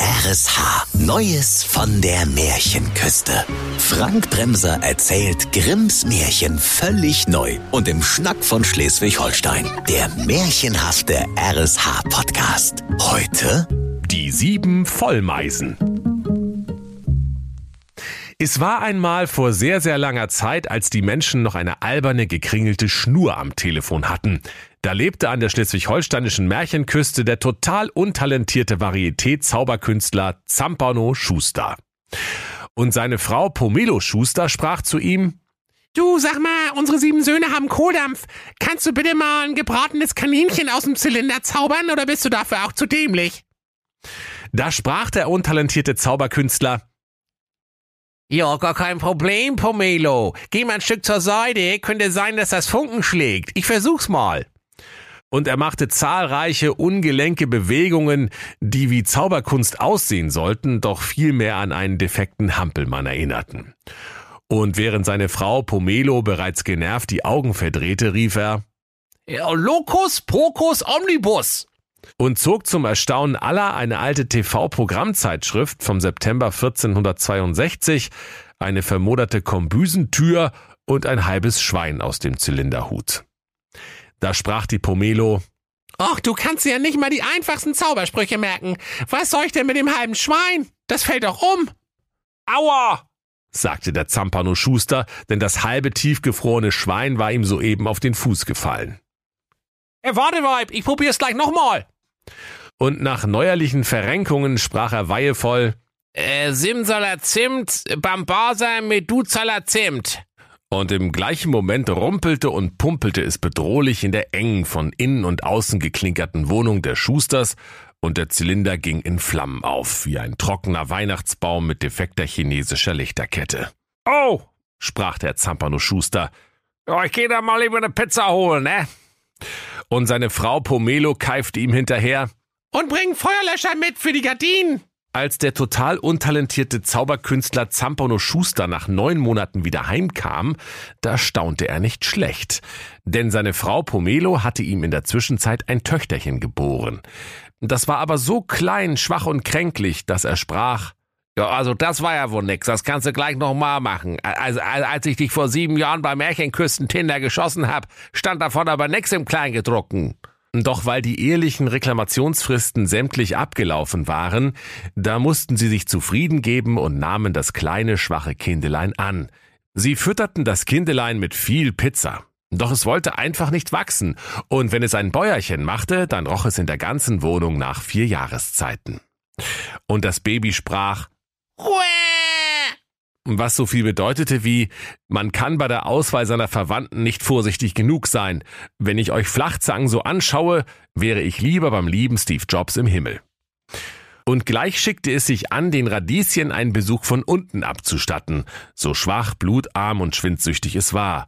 RSH. Neues von der Märchenküste. Frank Bremser erzählt Grimms Märchen völlig neu und im Schnack von Schleswig-Holstein. Der märchenhafte RSH-Podcast. Heute Die sieben Vollmeisen. Es war einmal vor sehr, sehr langer Zeit, als die Menschen noch eine alberne, gekringelte Schnur am Telefon hatten. Da lebte an der schleswig-holsteinischen Märchenküste der total untalentierte Varieté-Zauberkünstler Zampano Schuster. Und seine Frau Pomelo Schuster sprach zu ihm, Du, sag mal, unsere sieben Söhne haben Kohldampf. Kannst du bitte mal ein gebratenes Kaninchen aus dem Zylinder zaubern oder bist du dafür auch zu dämlich? da sprach der untalentierte Zauberkünstler, Ja, gar kein Problem, Pomelo. Geh mal ein Stück zur Seite, könnte sein, dass das Funken schlägt. Ich versuch's mal. und er machte zahlreiche ungelenke Bewegungen, die wie Zauberkunst aussehen sollten, doch vielmehr an einen defekten Hampelmann erinnerten. Und während seine Frau Pomelo bereits genervt die Augen verdrehte, rief er Locus Procus Omnibus. Und zog zum Erstaunen aller eine alte TV-Programmzeitschrift vom September 1462, eine vermoderte Kombüsentür und ein halbes Schwein aus dem Zylinderhut. Da sprach die Pomelo, Ach, du kannst ja nicht mal die einfachsten Zaubersprüche merken. Was soll ich denn mit dem halben Schwein? Das fällt doch um. Aua! sagte der Zampano Schuster, denn das halbe tiefgefrorene Schwein war ihm soeben auf den Fuß gefallen. Äh, warte, Weib, ich probier's gleich nochmal. Und nach neuerlichen Verrenkungen sprach er weihevoll, Äh, Simsaler Zimt, Bambasa Meduzaler Zimt. und im gleichen Moment rumpelte und pumpelte es bedrohlich in der engen, von innen und außen geklinkerten Wohnung der Schusters, und der Zylinder ging in Flammen auf, wie ein trockener Weihnachtsbaum mit defekter chinesischer Lichterkette. Oh, sprach der Zampano Schuster, ja, ich geh da mal lieber eine Pizza holen, ne? Und seine Frau Pomelo keifte ihm hinterher, Und bring Feuerlöscher mit für die Gardinen. Als der total untalentierte Zauberkünstler Zampano Schuster nach neun Monaten wieder heimkam, da staunte er nicht schlecht. Denn seine Frau Pomelo hatte ihm in der Zwischenzeit ein Töchterchen geboren. Das war aber so klein, schwach und kränklich, dass er sprach, Ja, also das war ja wohl nix. Das kannst du gleich nochmal machen. Also, als ich dich vor sieben Jahren bei Märchenküsten Tinder geschossen hab, stand davon aber nix im Kleingedruckten. Doch weil die ehelichen Reklamationsfristen sämtlich abgelaufen waren, da mussten sie sich zufrieden geben und nahmen das kleine, schwache Kindelein an. Sie fütterten das Kindelein mit viel Pizza. Doch es wollte einfach nicht wachsen, und wenn es ein Bäuerchen machte, dann roch es in der ganzen Wohnung nach vier Jahreszeiten. Und das Baby sprach, was so viel bedeutete wie, man kann bei der Auswahl seiner Verwandten nicht vorsichtig genug sein. Wenn ich euch Flachzangen so anschaue, wäre ich lieber beim lieben Steve Jobs im Himmel. Und gleich schickte es sich an, den Radieschen einen Besuch von unten abzustatten, so schwach, blutarm und schwindsüchtig es war.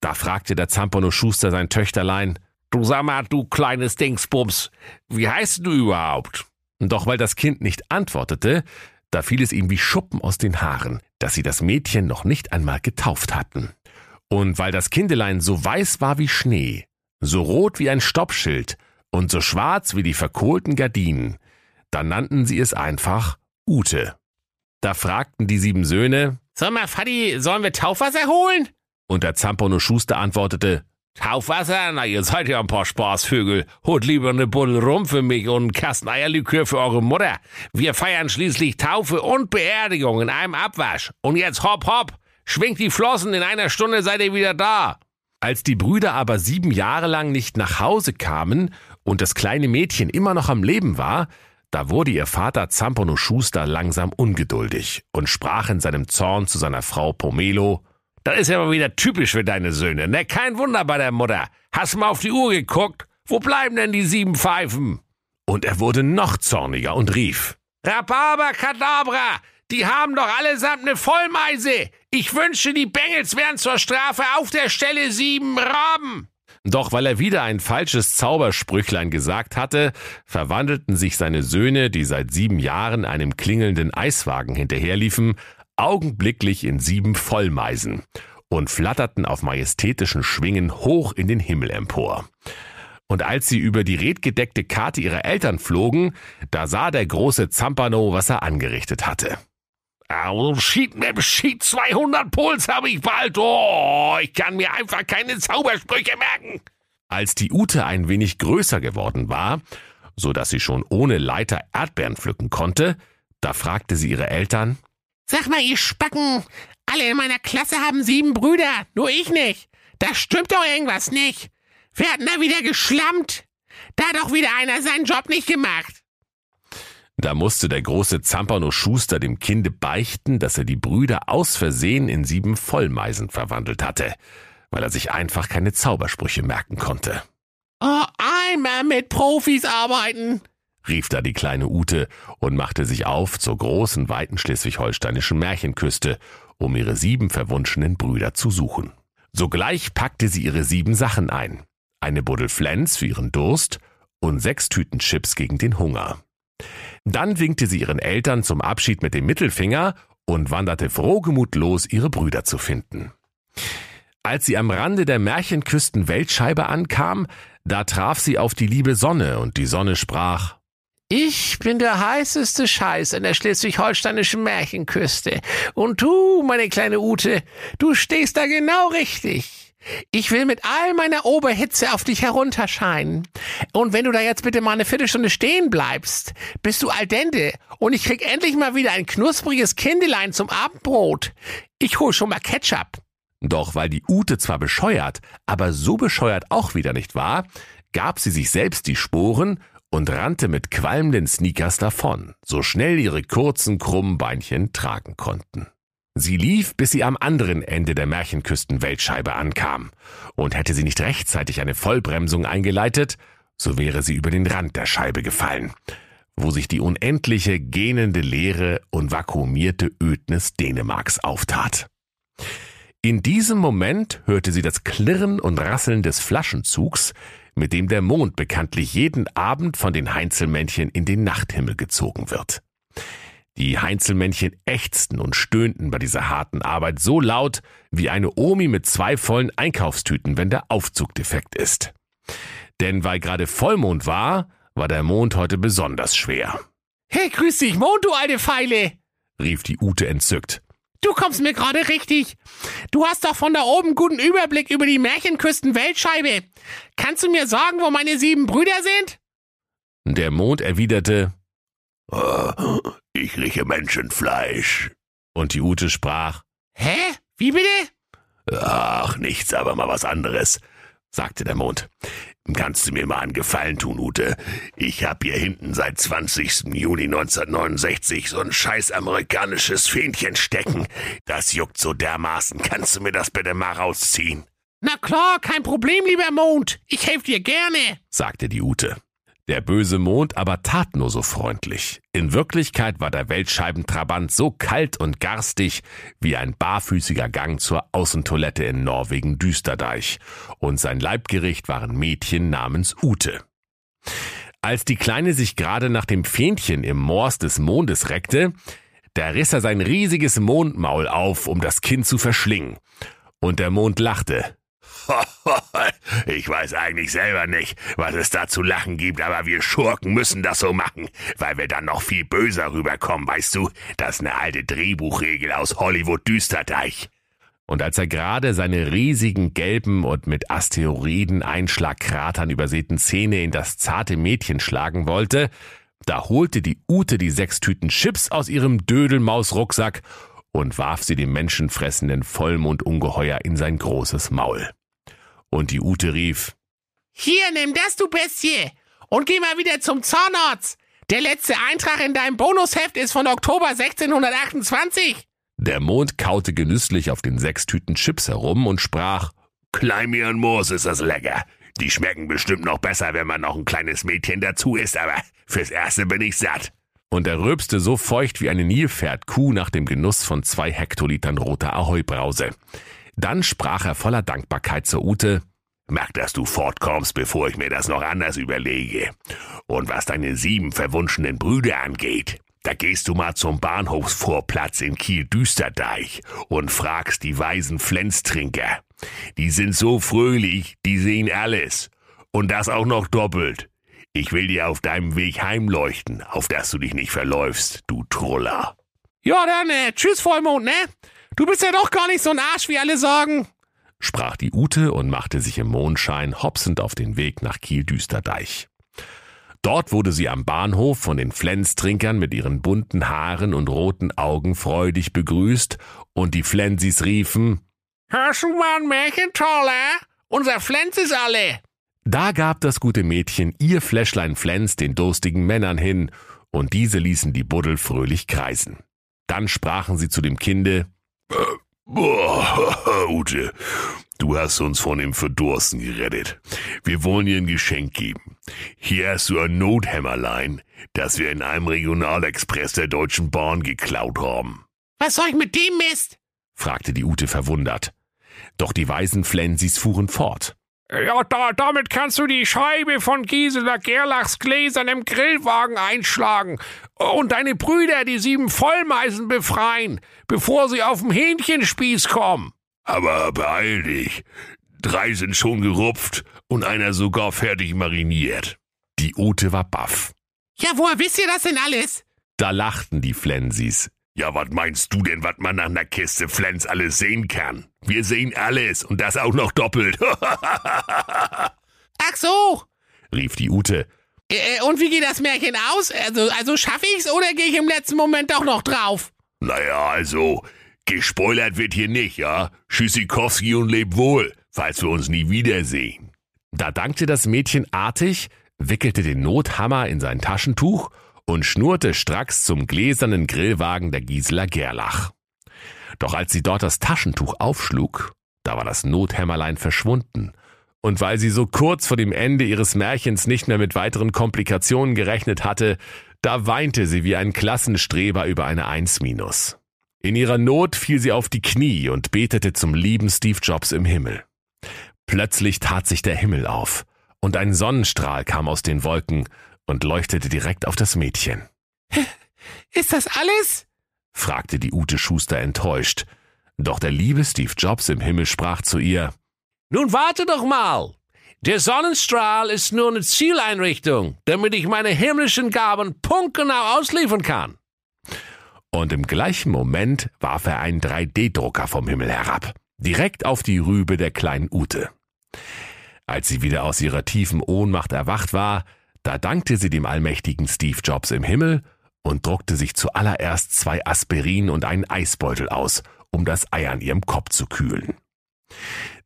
Da fragte der Zampano Schuster sein Töchterlein, Du sag mal, du kleines Dingsbums, wie heißt du überhaupt? Doch weil das Kind nicht antwortete, da fiel es ihm wie Schuppen aus den Haaren, dass sie das Mädchen noch nicht einmal getauft hatten. Und weil das Kindelein so weiß war wie Schnee, so rot wie ein Stoppschild und so schwarz wie die verkohlten Gardinen, da nannten sie es einfach Ute. Da fragten die sieben Söhne, Sag mal, Fadi, sollen wir Taufwasser holen? und der Zampano Schuster antwortete, Taufwasser? Na, ihr seid ja ein paar Spaßvögel. Holt lieber eine Buddel rum für mich und einen Kasten Eierlikör für eure Mutter. Wir feiern schließlich Taufe und Beerdigung in einem Abwasch. Und jetzt hopp, hopp. Schwingt die Flossen, in einer Stunde seid ihr wieder da. Als die Brüder aber sieben Jahre lang nicht nach Hause kamen und das kleine Mädchen immer noch am Leben war, da wurde ihr Vater Zampono Schuster langsam ungeduldig und sprach in seinem Zorn zu seiner Frau Pomelo, Das ist ja mal wieder typisch für deine Söhne, ne? Kein Wunder bei der Mutter. Hast mal auf die Uhr geguckt? Wo bleiben denn die sieben Pfeifen? und er wurde noch zorniger und rief, Rhabarber, Kadabra, die haben doch allesamt eine Vollmeise. Ich wünschte, die Bengels wären zur Strafe auf der Stelle sieben Raben. Doch weil er wieder ein falsches Zaubersprüchlein gesagt hatte, verwandelten sich seine Söhne, die seit sieben Jahren einem klingelnden Eiswagen hinterherliefen, augenblicklich in sieben Vollmeisen und flatterten auf majestätischen Schwingen hoch in den Himmel empor. Und als sie über die redgedeckte Karte ihrer Eltern flogen, da sah der große Zampano, was er angerichtet hatte. Oh, Schied, Schied 200 Puls habe ich bald. Oh, ich kann mir einfach keine Zaubersprüche merken. Als die Ute ein wenig größer geworden war, so dass sie schon ohne Leiter Erdbeeren pflücken konnte, da fragte sie ihre Eltern, Sag mal, ihr Spacken, alle in meiner Klasse haben sieben Brüder, nur ich nicht. Da stimmt doch irgendwas nicht. Wir hatten da wieder geschlammt. Da hat doch wieder einer seinen Job nicht gemacht. Da musste der große Zampano Schuster dem Kinde beichten, dass er die Brüder aus Versehen in sieben Vollmeisen verwandelt hatte, weil er sich einfach keine Zaubersprüche merken konnte. Oh, einmal mit Profis arbeiten, rief da die kleine Ute und machte sich auf zur großen, weiten schleswig-holsteinischen Märchenküste, um ihre sieben verwunschenen Brüder zu suchen. Sogleich packte sie ihre sieben Sachen ein eine Buddel Flens für ihren Durst und sechs Tüten Chips gegen den Hunger. Dann winkte sie ihren Eltern zum Abschied mit dem Mittelfinger und wanderte frohgemut los, ihre Brüder zu finden. Als sie am Rande der Märchenküsten Weltscheibe ankam, da traf sie auf die liebe Sonne und die Sonne sprach, ich bin der heißeste Scheiß an der schleswig-holsteinischen Märchenküste. Und du, meine kleine Ute, du stehst da genau richtig. Ich will mit all meiner Oberhitze auf dich herunterscheinen. Und wenn du da jetzt bitte mal eine Viertelstunde stehen bleibst, bist du al dente und ich krieg endlich mal wieder ein knuspriges Kindelein zum Abendbrot. Ich hol schon mal Ketchup. Doch weil die Ute zwar bescheuert, aber so bescheuert auch wieder nicht war, gab sie sich selbst die Sporen und rannte mit qualmenden Sneakers davon, so schnell ihre kurzen, krummen Beinchen tragen konnten. Sie lief, bis sie am anderen Ende der Märchenküsten-Weltscheibe ankam. Und hätte sie nicht rechtzeitig eine Vollbremsung eingeleitet, so wäre sie über den Rand der Scheibe gefallen, wo sich die unendliche, gähnende Leere und vakuumierte Ödnis Dänemarks auftat. In diesem Moment hörte sie das Klirren und Rasseln des Flaschenzugs, mit dem der Mond bekanntlich jeden Abend von den Heinzelmännchen in den Nachthimmel gezogen wird. Die Heinzelmännchen ächzten und stöhnten bei dieser harten Arbeit so laut wie eine Omi mit zwei vollen Einkaufstüten, wenn der Aufzug defekt ist. Denn weil gerade Vollmond war, war der Mond heute besonders schwer. Hey, grüß dich, Mond, du alte Feile! rief die Ute entzückt. Du kommst mir gerade richtig. Du hast doch von da oben guten Überblick über die Märchenküsten-Weltscheibe. Kannst du mir sagen, wo meine sieben Brüder sind? Der Mond erwiderte, Oh, ich rieche Menschenfleisch. Und die Ute sprach, Hä? Wie bitte? Ach, nichts, aber mal was anderes, sagte der Mond. Kannst du mir mal einen Gefallen tun, Ute? Ich hab hier hinten seit 20. Juni 1969 so ein scheiß amerikanisches Fähnchen stecken. Das juckt so dermaßen. Kannst du mir das bitte mal rausziehen? Na klar, kein Problem, lieber Mond. Ich helfe dir gerne, sagte die Ute. Der böse Mond aber tat nur so freundlich. In Wirklichkeit war der Weltscheibentrabant so kalt und garstig wie ein barfüßiger Gang zur Außentoilette in Norwegen Düsterdeich, und sein Leibgericht waren Mädchen namens Ute. Als die Kleine sich gerade nach dem Fähnchen im Moors des Mondes reckte, da riss er sein riesiges Mondmaul auf, um das Kind zu verschlingen. Und der Mond lachte. Ich weiß eigentlich selber nicht, was es da zu lachen gibt, aber wir Schurken müssen das so machen, weil wir dann noch viel böser rüberkommen, weißt du? Das ist eine alte Drehbuchregel aus Hollywood Düsterdeich. Und als er gerade seine riesigen gelben und mit Asteroiden-Einschlagkratern übersäten Zähne in das zarte Mädchen schlagen wollte, da holte die Ute die sechs Tüten Chips aus ihrem Dödelmausrucksack und warf sie dem menschenfressenden Vollmondungeheuer in sein großes Maul. Und die Ute rief, Hier, nimm das, du Bestie, und geh mal wieder zum Zahnarzt. Der letzte Eintrag in deinem Bonusheft ist von Oktober 1628. Der Mond kaute genüsslich auf den sechs Tüten Chips herum und sprach, Klein und Moos ist das lecker. Die schmecken bestimmt noch besser, wenn man noch ein kleines Mädchen dazu isst, aber fürs Erste bin ich satt. Und er rülpste so feucht wie eine Nilpferdkuh nach dem Genuss von zwei Hektolitern roter Ahoi-Brause. Dann sprach er voller Dankbarkeit zur Ute, Merk, dass du fortkommst, bevor ich mir das noch anders überlege. Und was deine sieben verwunschenen Brüder angeht, da gehst du mal zum Bahnhofsvorplatz in Kiel-Düsterdeich und fragst die weisen Flenztrinker. Die sind so fröhlich, die sehen alles. Und das auch noch doppelt. Ich will dir auf deinem Weg heimleuchten, auf dass du dich nicht verläufst, du Truller. Ja, dann, äh, tschüss, Vollmond, ne? Du bist ja doch gar nicht so ein Arsch, wie alle sagen. Sprach die Ute und machte sich im Mondschein hopsend auf den Weg nach Kiel-Düsterdeich. Dort wurde sie am Bahnhof von den Flens-Trinkern mit ihren bunten Haaren und roten Augen freudig begrüßt und die Flensis riefen, Hörst du mal ein Märchen, Toller? Unser Flens ist alle. Da gab das gute Mädchen ihr Fläschlein Flens den durstigen Männern hin, und diese ließen die Buddel fröhlich kreisen. Dann sprachen sie zu dem Kinde, Boah, Ute, du hast uns von dem Verdursten gerettet. Wir wollen dir ein Geschenk geben. Hier hast du ein Nothämmerlein, das wir in einem Regionalexpress der Deutschen Bahn geklaut haben. Was soll ich mit dem Mist? fragte die Ute verwundert. Doch die weisen Flensis fuhren fort. Ja, da, damit kannst du die Scheibe von Gisela Gerlachs Gläsern im Grillwagen einschlagen und deine Brüder die sieben Vollmeisen befreien, bevor sie auf den Hähnchenspieß kommen. Aber beeil dich. Drei sind schon gerupft und einer sogar fertig mariniert. Die Ute war baff. Ja, woher wisst ihr das denn alles? Da lachten die Flensis. Ja, was meinst du denn, was man nach einer Kiste Flens alles sehen kann? Wir sehen alles und das auch noch doppelt. Ach so, rief die Ute. Äh, und wie geht das Märchen aus? Also, also schaffe ich's oder gehe ich im letzten Moment doch noch drauf? naja, also, gespoilert wird hier nicht, ja? Tschüssikowski und leb wohl, falls wir uns nie wiedersehen. Da dankte das Mädchen artig, wickelte den Nothammer in sein Taschentuch und schnurrte stracks zum gläsernen Grillwagen der Gisela Gerlach. Doch als sie dort das Taschentuch aufschlug, da war das Nothämmerlein verschwunden, und weil sie so kurz vor dem Ende ihres Märchens nicht mehr mit weiteren Komplikationen gerechnet hatte, da weinte sie wie ein Klassenstreber über eine Eins minus. In ihrer Not fiel sie auf die Knie und betete zum lieben Steve Jobs im Himmel. Plötzlich tat sich der Himmel auf, und ein Sonnenstrahl kam aus den Wolken und leuchtete direkt auf das Mädchen. Ist das alles? fragte die Ute Schuster enttäuscht. Doch der liebe Steve Jobs im Himmel sprach zu ihr, Nun warte doch mal. Der Sonnenstrahl ist nur eine Zieleinrichtung, damit ich meine himmlischen Gaben punktgenau ausliefern kann. und im gleichen Moment warf er einen 3D-Drucker vom Himmel herab, direkt auf die Rübe der kleinen Ute. Als sie wieder aus ihrer tiefen Ohnmacht erwacht war, da dankte sie dem allmächtigen Steve Jobs im Himmel und druckte sich zuallererst zwei Aspirin und einen Eisbeutel aus, um das Ei an ihrem Kopf zu kühlen.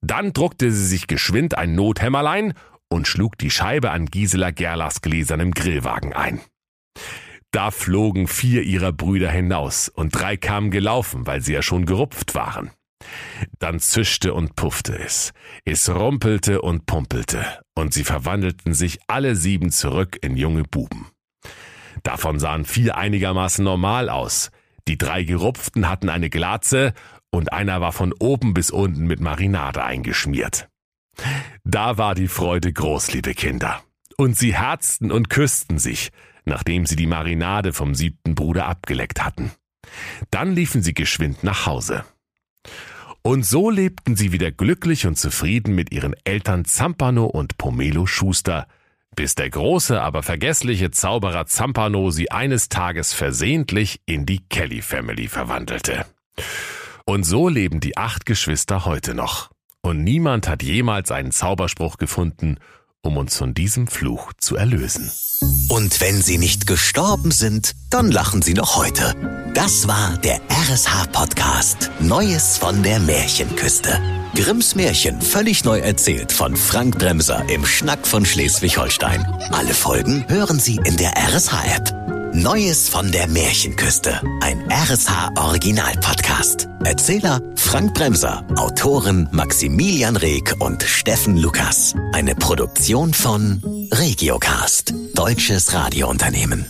Dann druckte sie sich geschwind ein Nothämmerlein und schlug die Scheibe an Gisela Gerlachs gläsernem Grillwagen ein. Da flogen vier ihrer Brüder hinaus und drei kamen gelaufen, weil sie ja schon gerupft waren. Dann zischte und puffte es. Es rumpelte und pumpelte, und sie verwandelten sich alle sieben zurück in junge Buben. Davon sahen vier einigermaßen normal aus. Die drei Gerupften hatten eine Glatze und einer war von oben bis unten mit Marinade eingeschmiert. Da war die Freude groß, liebe Kinder. Und sie herzten und küssten sich, nachdem sie die Marinade vom siebten Bruder abgeleckt hatten. Dann liefen sie geschwind nach Hause. Und so lebten sie wieder glücklich und zufrieden mit ihren Eltern Zampano und Pomelo Schuster, bis der große, aber vergessliche Zauberer Zampano sie eines Tages versehentlich in die Kelly Family verwandelte. Und so leben die acht Geschwister heute noch. Und niemand hat jemals einen Zauberspruch gefunden, um uns von diesem Fluch zu erlösen. Und wenn sie nicht gestorben sind, dann lachen sie noch heute. Das war der RSH-Podcast Neues von der Märchenküste. Grimms Märchen völlig neu erzählt von Frank Bremser im Schnack von Schleswig-Holstein. Alle Folgen hören Sie in der RSH-App. Neues von der Märchenküste. Ein RSH-Original-Podcast. Erzähler Frank Bremser. Autoren Maximilian Reg und Steffen Lukas. Eine Produktion von Regiocast. Deutsches Radiounternehmen.